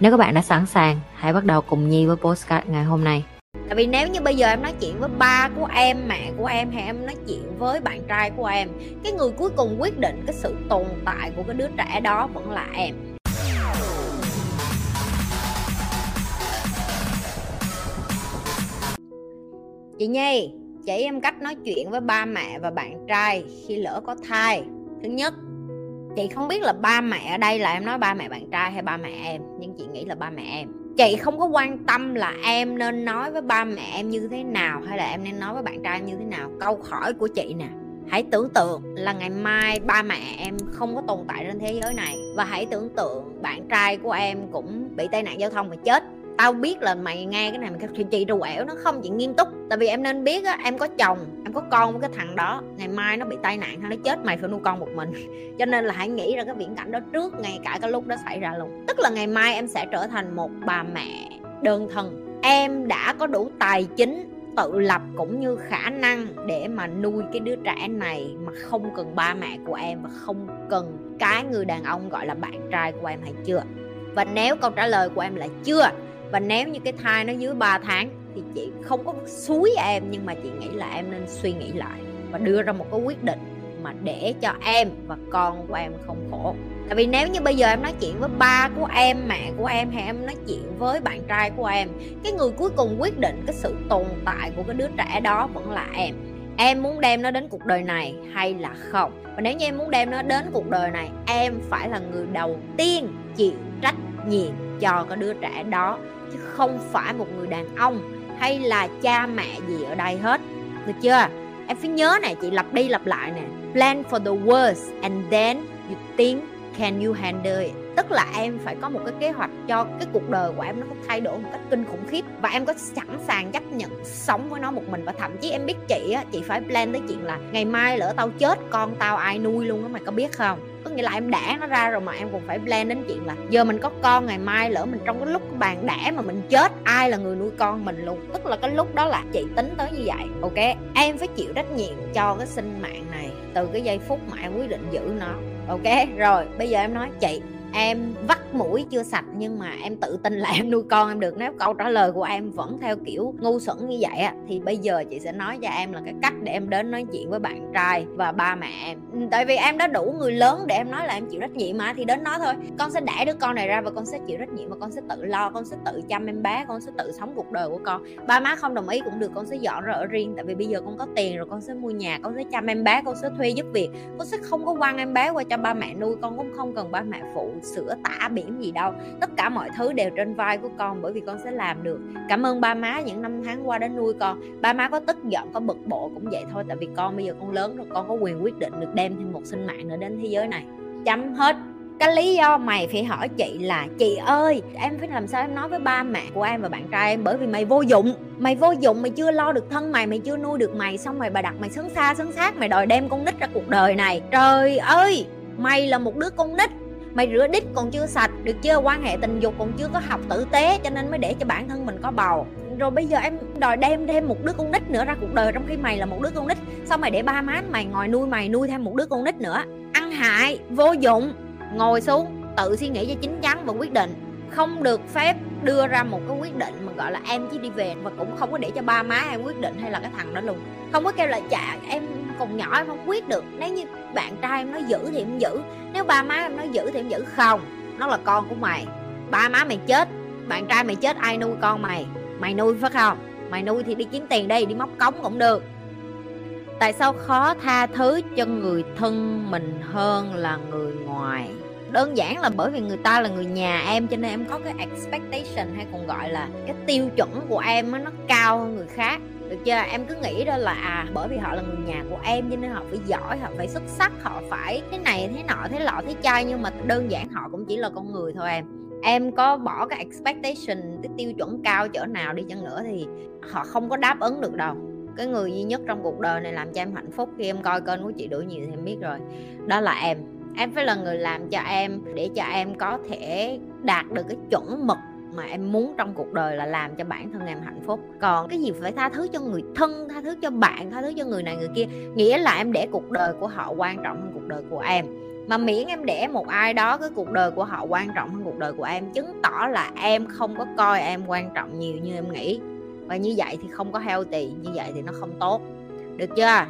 Nếu các bạn đã sẵn sàng, hãy bắt đầu cùng Nhi với postcard ngày hôm nay. Tại vì nếu như bây giờ em nói chuyện với ba của em, mẹ của em hay em nói chuyện với bạn trai của em Cái người cuối cùng quyết định cái sự tồn tại của cái đứa trẻ đó vẫn là em Chị Nhi, chỉ em cách nói chuyện với ba mẹ và bạn trai khi lỡ có thai Thứ nhất, chị không biết là ba mẹ ở đây là em nói ba mẹ bạn trai hay ba mẹ em, nhưng chị nghĩ là ba mẹ em. Chị không có quan tâm là em nên nói với ba mẹ em như thế nào hay là em nên nói với bạn trai như thế nào. Câu hỏi của chị nè, hãy tưởng tượng là ngày mai ba mẹ em không có tồn tại trên thế giới này và hãy tưởng tượng bạn trai của em cũng bị tai nạn giao thông và chết tao biết là mày nghe cái này mày kêu, chị trù ẻo nó không chị nghiêm túc. Tại vì em nên biết á, em có chồng, em có con với cái thằng đó, ngày mai nó bị tai nạn hay nó chết, mày phải nuôi con một mình. Cho nên là hãy nghĩ ra cái viễn cảnh đó trước, ngay cả cái lúc đó xảy ra luôn. Tức là ngày mai em sẽ trở thành một bà mẹ đơn thân. Em đã có đủ tài chính tự lập cũng như khả năng để mà nuôi cái đứa trẻ này mà không cần ba mẹ của em và không cần cái người đàn ông gọi là bạn trai của em hay chưa. Và nếu câu trả lời của em là chưa và nếu như cái thai nó dưới 3 tháng thì chị không có suối em, nhưng mà chị nghĩ là em nên suy nghĩ lại và đưa ra một cái quyết định mà để cho em và con của em không khổ. Tại vì nếu như bây giờ em nói chuyện với ba của em, mẹ của em hay em nói chuyện với bạn trai của em, cái người cuối cùng quyết định cái sự tồn tại của cái đứa trẻ đó vẫn là em. Em muốn đem nó đến cuộc đời này hay là không? Và nếu như em muốn đem nó đến cuộc đời này, em phải là người đầu tiên chịu trách nhiệm cho cái đứa trẻ đó chứ không phải một người đàn ông hay là cha mẹ gì ở đây hết. Được chưa? Em phải nhớ này chị lặp đi lặp lại nè. Plan for the worst and then you think, can you handle it? Tức là em phải có một cái kế hoạch cho cái cuộc đời của em nó có thay đổi một cách kinh khủng khiếp. Và em có sẵn sàng chấp nhận sống với nó một mình. Và thậm chí em biết chị á, chị phải plan tới chuyện là ngày mai lỡ tao chết, con tao ai nuôi luôn á, mày có biết không? Có nghĩa là em đẻ nó ra rồi mà em cũng phải plan đến chuyện là giờ mình có con, ngày mai lỡ mình trong cái lúc bàn đẻ mà mình chết, ai là người nuôi con mình luôn. Tức là cái lúc đó là chị tính tới như vậy. Ok, em phải chịu trách nhiệm cho cái sinh mạng này từ cái giây phút mà em quyết định giữ nó. Ok, rồi, bây giờ em nói chị em vắt mũi chưa sạch nhưng mà em tự tin là em nuôi con em được. Nếu câu trả lời của em vẫn theo kiểu ngu xuẩn như vậy á, thì bây giờ chị sẽ nói cho em là cái cách để em đến nói chuyện với bạn trai và ba mẹ em. Ừ, tại vì em đã đủ người lớn để em nói là em chịu trách nhiệm mà, thì đến nói thôi. Con sẽ đẻ đứa con này ra và con sẽ chịu trách nhiệm và con sẽ tự lo, con sẽ tự chăm em bé, con sẽ tự sống cuộc đời của con. Ba má không đồng ý cũng được, con sẽ dọn ra ở riêng. Tại vì bây giờ con có tiền rồi, con sẽ mua nhà, con sẽ chăm em bé, con sẽ thuê giúp việc. Con sẽ không có quăng em bé qua cho ba mẹ nuôi, con cũng không cần ba mẹ phụ sửa tả biển gì đâu. Tất cả mọi thứ đều trên vai của con bởi vì con sẽ làm được. Cảm ơn ba má những năm tháng qua đã nuôi con. Ba má có tức giận, có bực bộ cũng vậy thôi, tại vì con bây giờ con lớn rồi, con có quyền quyết định được đem thêm một sinh mạng nữa đến thế giới này. Chấm hết. Cái lý do mày phải hỏi chị là, chị ơi, em phải làm sao em nói với ba mẹ của em và bạn trai em? Bởi vì mày vô dụng. Mày vô dụng, mày chưa lo được thân mày mày chưa nuôi được mày. Xong mày bà đặt mày sấn xa, sấn sát mày đòi đem con nít ra cuộc đời này. Trời ơi! Mày là một đứa con nít mày rửa đít còn chưa sạch, được chưa? Quan hệ tình dục còn chưa có học tử tế, cho nên mới để cho bản thân mình có bầu. Rồi bây giờ em đòi đem thêm một đứa con nít nữa ra cuộc đời, trong khi mày là một đứa con nít, sao mày để ba má mày ngồi nuôi, mày nuôi thêm một đứa con nít nữa? Ăn hại, vô dụng, ngồi xuống, tự suy nghĩ cho chính chắn và quyết định. Không được phép đưa ra một cái quyết định mà gọi là em chỉ đi về và cũng không có để cho ba má em quyết định hay là cái thằng đó luôn. Không có kêu là chả em còn nhỏ em không quyết được. Nếu như bạn trai em nói giữ thì em giữ. Nếu ba má em nói giữ thì em giữ. Không, nó là con của mày. Ba má mày chết, bạn trai mày chết, ai nuôi con mày? Mày nuôi, phải không? Mày nuôi thì đi kiếm tiền đây đi móc cống cũng được. Tại sao khó tha thứ cho người thân mình hơn là người ngoài? Đơn giản là bởi vì người ta là người nhà em, cho nên em có cái expectation hay còn gọi là cái tiêu chuẩn của em nó cao hơn người khác. Được chưa? Em cứ nghĩ đó là à bởi vì họ là người nhà của em, cho nên họ phải giỏi, họ phải xuất sắc, họ phải thế này, thế nọ, thế lọ, thế chai, nhưng mà đơn giản họ cũng chỉ là con người thôi em. Em có bỏ cái expectation, cái tiêu chuẩn cao chỗ nào đi chăng nữa thì họ không có đáp ứng được đâu. Cái người duy nhất trong cuộc đời này làm cho em hạnh phúc, khi em coi kênh của chị đủ nhiều thì em biết rồi. Đó là em em phải là người làm cho em để cho em có thể đạt được cái chuẩn mực mà em muốn trong cuộc đời là làm cho bản thân em hạnh phúc. Còn cái gì phải tha thứ cho người thân, tha thứ cho bạn, tha thứ cho người này người kia, nghĩa là em để cuộc đời của họ quan trọng hơn cuộc đời của em. Mà miễn em để một ai đó cái cuộc đời của họ quan trọng hơn cuộc đời của em, chứng tỏ là em không có coi em quan trọng nhiều như em nghĩ. Và như vậy thì không có healthy, như vậy thì nó không tốt. Được chưa?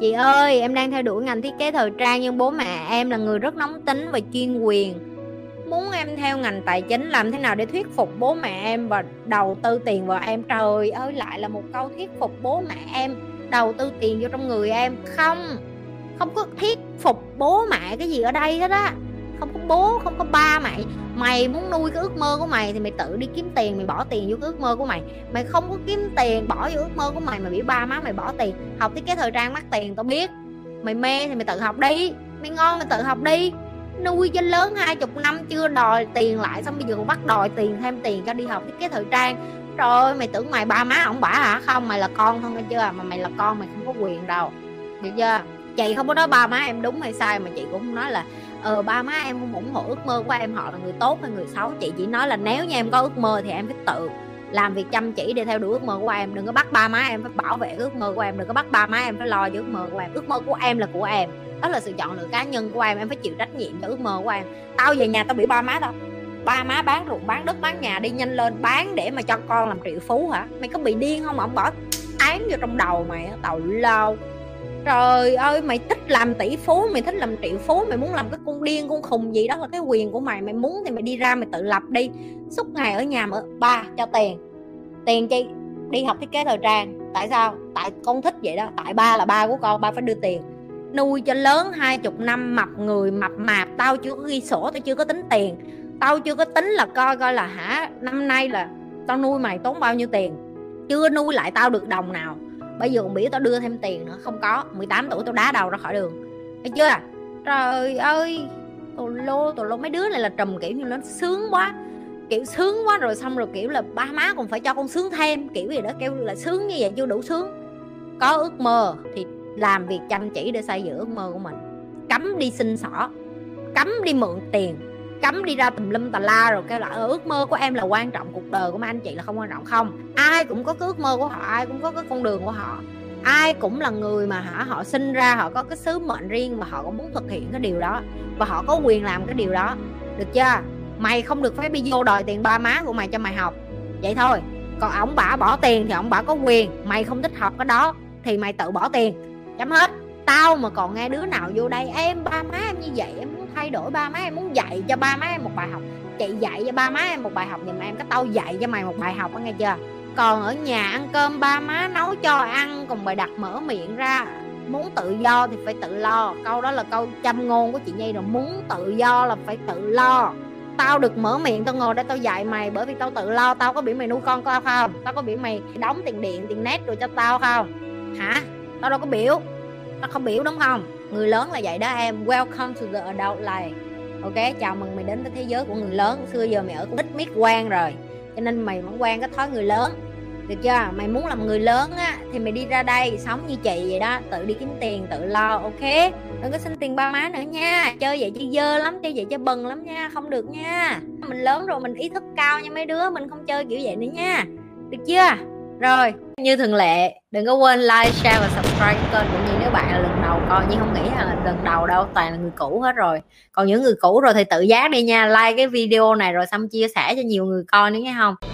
Chị ơi, em đang theo đuổi ngành thiết kế thời trang nhưng bố mẹ em là người rất nóng tính và chuyên quyền. Muốn em theo ngành tài chính làm thế nào để thuyết phục bố mẹ em và đầu tư tiền vào em? Trời ơi, lại là một câu thuyết phục bố mẹ em, đầu tư tiền vô trong người em. Không không có thuyết phục bố mẹ cái gì ở đây hết á không có bố, không có ba mày. Mày muốn nuôi cái ước mơ của mày thì mày tự đi kiếm tiền, mày bỏ tiền vô cái ước mơ của mày. Mày không có kiếm tiền bỏ vô ước mơ của mày mà bị ba má mày bỏ tiền. Học thiết kế thời trang mắc tiền, tao biết. Mày mê thì mày tự học đi. Mày ngon mày tự học đi. Nuôi cho lớn hai chục năm chưa đòi tiền lại, xong bây giờ còn bắt đòi tiền thêm tiền cho đi học thiết kế thời trang. Trời mày tưởng mày ba má ông bả hả? Không, mày là con thôi, nghe chưa? Mà mày là con, mày không có quyền đâu. Được chưa? Chị không có nói ba má em đúng hay sai, mà chị cũng không nói là ờ ba má em không ủng hộ ước mơ của em, họ là người tốt hay người xấu, chị chỉ nói là nếu như em có ước mơ thì em phải tự làm việc chăm chỉ để theo đuổi ước mơ của em, đừng có bắt ba má em phải bảo vệ ước mơ của em, đừng có bắt ba má em phải lo cho ước mơ của em. Ước mơ của em là của em, đó là sự chọn lựa cá nhân của em em phải chịu trách nhiệm cho ước mơ của em. Tao về nhà tao bị ba má tao, ba má bán ruộng, bán đất, bán nhà đi nhanh lên, bán để mà cho con làm triệu phú hả? Mày có bị điên không? Mà ông bỏ án vô trong đầu mày tào lao trời ơi, mày thích làm tỷ phú, mày thích làm triệu phú, mày muốn làm cái con điên con khùng gì đó là cái quyền của mày. Mày muốn thì mày đi ra, mày tự lập đi. Suốt ngày ở nhà mà, ba, cho tiền. Tiền chi? Đi học thiết kế thời trang. Tại sao? Tại con thích vậy đó. Tại ba là ba của con, ba phải đưa tiền. Nuôi cho lớn hai chục năm, mập người, mập mạp. Tao chưa có ghi sổ, tao chưa có tính tiền. Tao chưa có tính là coi coi là hả, năm nay là tao nuôi mày tốn bao nhiêu tiền. Chưa nuôi lại tao được đồng nào bây giờ còn biểu tao đưa thêm tiền nữa, không có. 18 tuổi tao đá đầu ra khỏi đường. Thấy chưa? Trời ơi! Tù lô tù lô mấy đứa này là trùm kiểu như nó sướng quá. Kiểu sướng quá rồi xong rồi kiểu là ba má còn phải cho con sướng thêm. Kiểu gì đó, kêu là sướng như vậy chưa đủ sướng. Có ước mơ thì làm việc chăm chỉ để xây dựng ước mơ của mình. Cấm đi xin xỏ. Cấm đi mượn tiền cấm đi ra tùm lum tà la rồi kêu là ờ, ước mơ của em là quan trọng cuộc đời của mấy anh chị là không quan trọng không? Ai cũng có cái ước mơ của họ, ai cũng có cái con đường của họ. Ai cũng là người mà hả, họ sinh ra, họ có cái sứ mệnh riêng và họ cũng muốn thực hiện cái điều đó. Và họ có quyền làm cái điều đó. Được chưa? Mày không được phép đi vô đòi tiền ba má của mày cho mày học. Vậy thôi. Còn ổng bả bỏ tiền thì ổng bả có quyền. Mày không thích học cái đó thì mày tự bỏ tiền. Chấm hết tao mà còn nghe đứa nào vô đây, em, ba má em như vậy, em muốn thay đổi, ba má em muốn dạy cho ba má em một bài học. Chị dạy cho ba má em một bài học, nhưng mà em cái tao dạy cho mày một bài học nghe chưa? Còn ở nhà ăn cơm, ba má nấu cho ăn, còn bài đặt mở miệng ra, muốn tự do thì phải tự lo. Câu đó là câu châm ngôn của chị nhi rồi, muốn tự do là phải tự lo. Tao được mở miệng, tao ngồi đây tao dạy mày, bởi vì tao tự lo, tao có biểu mày nuôi con tao không? Tao có biểu mày đóng tiền điện, tiền nét rồi cho tao không? Hả? Tao đâu có biểu nó không biểu đúng không? Người lớn là vậy đó em. Welcome to the adult life. Ok, chào mừng mày đến với thế giới của người lớn. Xưa giờ mày ở ít miết quan rồi. Cho nên mày vẫn quen cái thói người lớn. Được chưa? Mày muốn làm người lớn á, thì mày đi ra đây sống như chị vậy đó. Tự đi kiếm tiền, tự lo, ok? Đừng có xin tiền ba má nữa nha. Chơi vậy chơi dơ lắm, chơi vậy chơi bần lắm nha. Không được nha. Mình lớn rồi, mình ý thức cao nha mấy đứa. Mình không chơi kiểu vậy nữa nha. Được chưa? Rồi, như thường lệ, đừng có quên like, share và subscribe kênh của mình nếu bạn là lần đầu coi, nhưng không nghĩ là lần đầu đâu, toàn là người cũ hết rồi. Còn những người cũ rồi thì tự giác đi nha, like cái video này rồi xong chia sẻ cho nhiều người coi nữa nghe không?